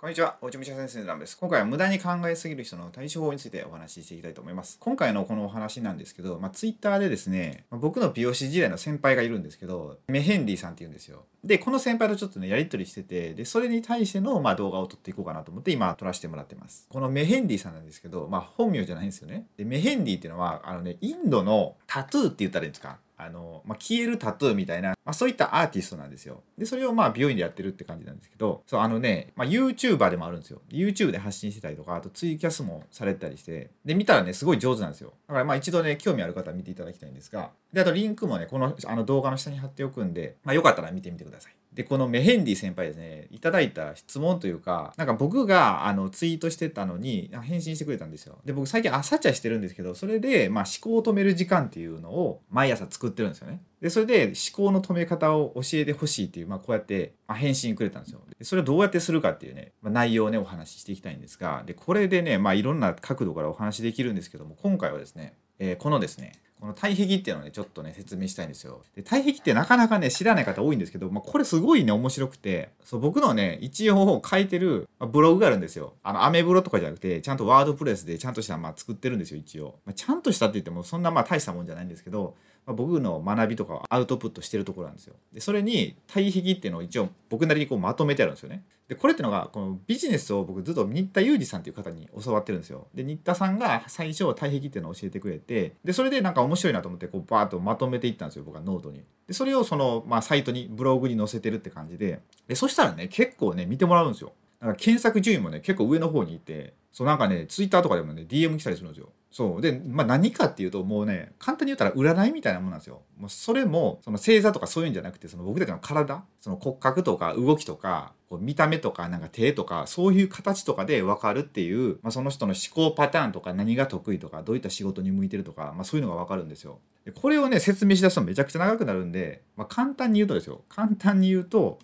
こんにちは、おうちむしゃ先生のラムです。今回は無駄に考えすぎる人の対処法についてお話ししていきたいと思います。今回のこのお話なんですけど、まあ、ツイッターでですね、ま、僕の美容師時代の先輩がいるんですけど、メヘンディさんって言うんですよ。で、この先輩とちょっとね、やり取りしてて、で、それに対しての、まあ、動画を撮っていこうかなと思って今撮らせてもらってます。このメヘンディさんなんですけど、まあ、本名じゃないんですよね。で、メヘンディっていうのは、あのね、インドのタトゥーって言ったらいいんですか？あの、まあ、消えるタトゥーみたいな、まあ、そういったアーティストなんですよ。で、それをまあ美容院でやってるって感じなんですけど、そう、あのね、まあ、YouTuber でもあるんですよ。YouTube で発信してたりとか、あとツイキャスもされたりして、で、見たらね、すごい上手なんですよ。だからまあ一度ね、興味ある方は見ていただきたいんですが、で、あとリンクもね、このあの動画の下に貼っておくんで、まあ、よかったら見てみてください。で、このメヘンディ先輩ですね、いただいた質問というか、なんか僕があのツイートしてたのに返信してくれたんですよ。で、僕最近朝茶してるんですけど、それで、まあ、思考を止める時間っていうのを毎朝作ってるんですよね。で、それで思考の止め方を教えてほしいっていう、まあ、こうやって、まあ、返信くれたんですよ。でそれをどうやってするかっていうね、まあ、内容をね、お話ししていきたいんですが、で、これでね、まあ、いろんな角度からお話しできるんですけども、今回はですね、えー、このですね、この体癖っていうのをね、ちょっとね、説明したいんですよ。で、体癖ってなかなかね、知らない方多いんですけど、まあ、これすごいね、面白くて、そう、僕のね、一応書いてる、ま、ブログがあるんですよ。あの、アメブロとかじゃなくて、ちゃんと WordPress でちゃんとした、まあ、作ってるんですよ、一応。まあ、ちゃんとしたって言っても、そんなまあ、大したもんじゃないんですけど、まあ、僕の学びとかをアウトプットしてるところなんですよ。で、それに、体癖っていうのを一応僕なりにこうまとめてあるんですよね。で、これってのが、このビジネスを僕ずっと新田裕二さんっていう方に教わってるんですよ。で、新田さんが最初、体癖っていうのを教えてくれて、で、それでなんか面白いなと思って、こう、バーッとまとめていったんですよ、僕はノートに。で、それをその、まあ、サイトに、ブログに載せてるって感じで、で、そしたらね、結構ね、見てもらうんですよ。なんか検索順位もね、結構上の方にいて、そうなんかね、ツイッターとかでもね、DM 来たりするんですよ。そう。で、まあ何かっていうと、もうね、簡単に言ったら占いみたいなもんなんですよ。もうそれも、その星座とかそういうんじゃなくて、その僕たちの体、その骨格とか動きとか、こう見た目とか、なんか手とか、そういう形とかで分かるっていう、まあその人の思考パターンとか、何が得意とか、どういった仕事に向いてるとか、まあそういうのが分かるんですよ。でこれをね、説明しだすとめちゃくちゃ長くなるんで、まあ簡単に言うとですよ。簡単に言うと、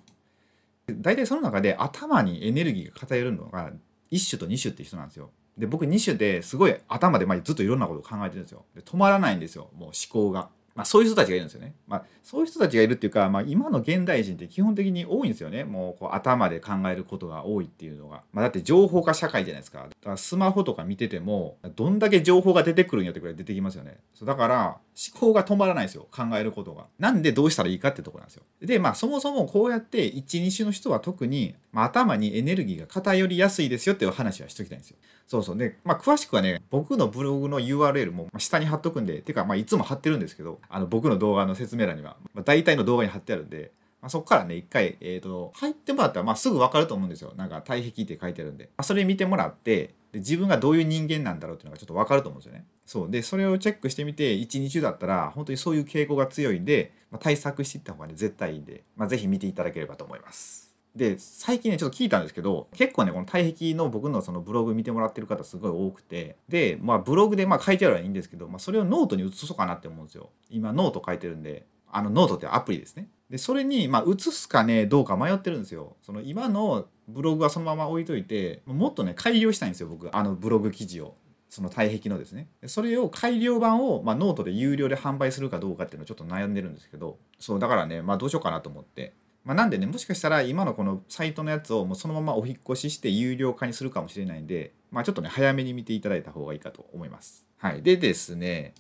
大体その中で頭にエネルギーが偏るのが1種と2種って人なんですよ。で僕2種ですごい頭でまずっといろんなことを考えてるんですよで止まらないんですよもう思考がまあ、そういう人たちがいるんですよね。まあ、そういう人たちがいるっていうか、まあ、今の現代人って基本的に多いんですよね。もうこう頭で考えることが多いっていうのが。まあ、だって情報化社会じゃないですか。だからスマホとか見てても、どんだけ情報が出てくるんやってくらい出てきますよね。そうだから思考が止まらないですよ。考えることが。なんでどうしたらいいかってとこなんですよ。で、まあそもそもこうやって1、2種の人は特に、まあ、頭にエネルギーが偏りやすいですよっていう話はしときたいんですよ。そうそう。で、まあ詳しくはね、僕のブログの URL も下に貼っとくんで、てかまあいつも貼ってるんですけど、あの僕の動画の説明欄には、まあ、大体の動画に貼ってあるんで、まあ、そこからね、一回、えっ、ー、と、入ってもらったら、まあ、すぐ分かると思うんですよ。なんか、体壁って書いてあるんで。まあ、それ見てもらって、で自分がどういう人間なんだろうっていうのがちょっと分かると思うんですよね。そう。で、それをチェックしてみて、1、2週だったら、本当にそういう傾向が強いんで、まあ、対策していった方がね、絶対いいんで、まあ、ぜひ見ていただければと思います。で最近ねちょっと聞いたんですけど結構ねこの体癖の僕のそのブログ見てもらってる方すごい多くてでまあブログでまあ書いてあるのはいいんですけど、まあ、それをノートに移そうかなって思うんですよ。今ノート書いてるんであのノートってアプリですね。でそれにまあ移すかねどうか迷ってるんですよ。その今のブログはそのまま置いといてもっとね改良したいんですよ僕あのブログ記事を。その体癖のですね。それを改良版を、まあ、ノートで有料で販売するかどうかっていうのをちょっと悩んでるんですけどそうだからねまあどうしようかなと思って。まあ、なんでねもしかしたら今のこのサイトのやつをもうそのままお引越しして有料化にするかもしれないんで、まあ、ちょっとね早めに見ていただいた方がいいかと思います。はい、でですね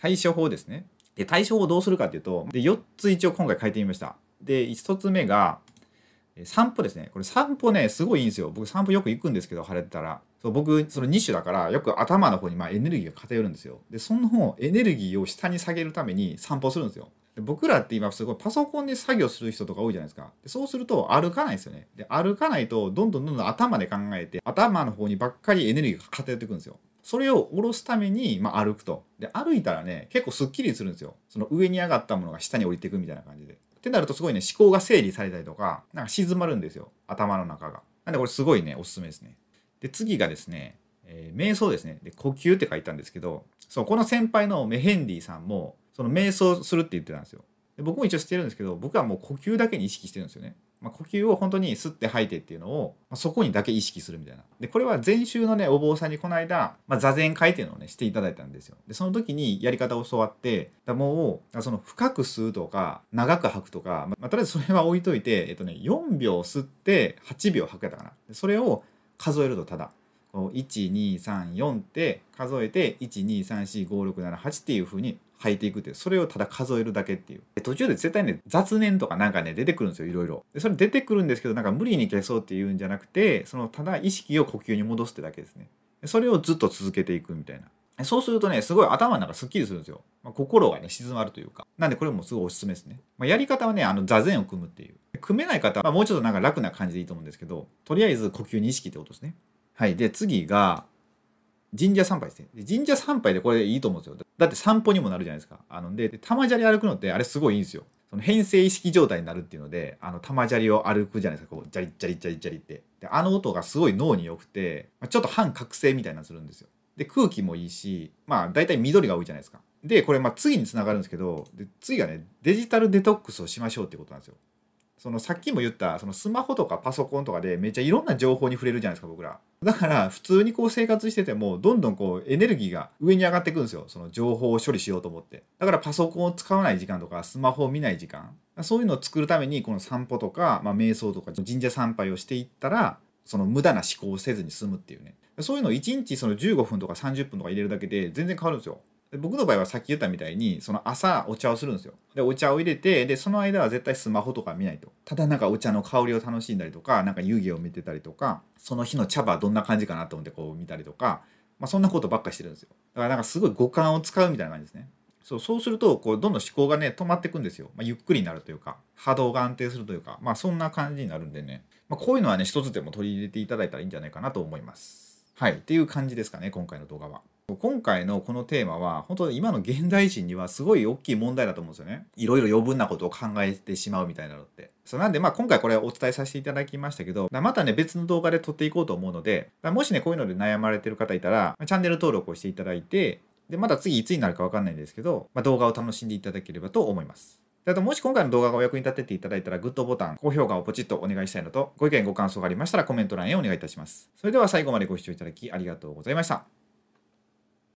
対処法ですね。で対処法をどうするかっていうとで4つ一応今回書いてみました。で1つ目が散歩ですね。これ散歩ね、すごいいいんですよ。僕散歩よく行くんですけど、晴れてたら。そう僕、その2種だから、よく頭の方にまあエネルギーが偏るんですよ。で、その方エネルギーを下に下げるために散歩するんですよ。で僕らって今すごいパソコンで作業する人とか多いじゃないですか。でそうすると歩かないですよね。で歩かないとどんどんどんどん頭で考えて頭の方にばっかりエネルギーが偏っていくんですよ。それを下ろすために、まあ、歩くと。で歩いたらね結構すっきりするんですよ。その上に上がったものが下に降りていくみたいな感じで。ってなるとすごいね思考が整理されたりとかなんか静まるんですよ頭の中が。なんでこれすごいねおすすめですね。で次がですね、えー、瞑想ですねで呼吸って書いたんですけどそうこの先輩のメヘンディさんもその瞑想するって言ってたんですよ。で僕も一応してるんですけど僕はもう呼吸だけに意識してるんですよね。まあ、呼吸を本当に吸って吐いてっていうのを、まあ、そこにだけ意識するみたいな。で、これは前週のね、お坊さんにこの間、まあ、座禅会っていうのをね、していただいたんですよ。で、その時にやり方を教わって、だもう、その深く吸うとか、長く吐くとか、まあ、とりあえずそれは置いといて、えっとね、4秒吸って8秒吐くやったかな。でそれを数えるとただ。1234って数えて1、2、3、4、5、6、7、8っていう風に吐いていくってそれをただ数えるだけっていう。で途中で絶対ね雑念とかなんかね出てくるんですよいろいろ。でそれ出てくるんですけどなんか無理に消そうっていうんじゃなくてそのただ意識を呼吸に戻すってだけですね。それをずっと続けていくみたいな。そうするとねすごい頭の中すっきりするんですよ、まあ、心がね静まるというか。なんでこれもすごいおすすめですね、まあ、やり方はねあの座禅を組むっていう。組めない方は、もうちょっとなんか楽な感じでいいと思うんですけどとりあえず呼吸に意識ってことですね。はい。で次が神社参拝ですね。神社参拝でこれいいと思うんですよ。だって散歩にもなるじゃないですか。あので、玉砂利歩くのってあれすごいいいんですよ。その変性意識状態になるっていうので、あの玉砂利を歩くじゃないですか。こう、ジャリジャリジャリジャリって。で、あの音がすごい脳に良くて、ちょっと半覚醒みたいなするんですよ。で、空気もいいし、まあ大体緑が多いじゃないですか。で、これまあ次につながるんですけど、で次がね、デジタルデトックスをしましょうってことなんですよ。そのさっきも言ったそのスマホとかパソコンとかでめっちゃいろんな情報に触れるじゃないですか僕ら。だから普通にこう生活しててもどんどんこうエネルギーが上に上がっていくんですよ。その情報を処理しようと思って。だからパソコンを使わない時間とかスマホを見ない時間。そういうのを作るためにこの散歩とか、まあ、瞑想とか神社参拝をしていったらその無駄な思考をせずに済むっていうね。そういうのを1日その15分とか30分とか入れるだけで全然変わるんですよ。で僕の場合はさっき言ったみたいにその朝お茶をするんですよ。でお茶を入れてでその間は絶対スマホとか見ないと。ただなんかお茶の香りを楽しんだりとかなんか湯気を見てたりとかその日の茶葉どんな感じかなと思ってこう見たりとか、まあ、そんなことばっかしてるんですよ。だからなんかすごい五感を使うみたいな感じですね。そうそうするとこうどんどん思考がね止まっていくんですよ、まあ、ゆっくりになるというか波動が安定するというかまあそんな感じになるんでね、まあ、こういうのはね一つでも取り入れていただいたらいいんじゃないかなと思います。はい。っていう感じですかね今回の動画は。今回のこのテーマは本当に今の現代人にはすごい大きい問題だと思うんですよね。いろいろ余分なことを考えてしまうみたいなのって。そうなんでまあ今回これお伝えさせていただきましたけどまたね別の動画で撮っていこうと思うのでもしねこういうので悩まれてる方いたらチャンネル登録をしていただいてでまた次いつになるか分かんないんですけど、まあ、動画を楽しんでいただければと思います。あともし今回の動画がお役に立てていただいたらグッドボタン、高評価をポチッとお願いしたいのと、ご意見ご感想がありましたらコメント欄へお願いいたします。それでは最後までご視聴いただきありがとうございました。